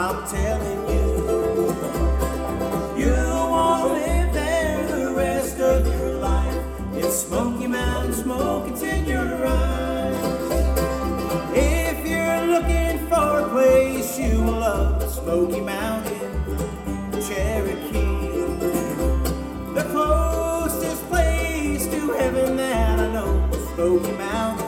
I'm telling you, you won't live there the rest of your life. It's Smoky Mountain smoke, it's in your eyes. If you're looking for a place you will love, Smoky Mountain, Cherokee. The closest place to heaven that I know, Smoky Mountain.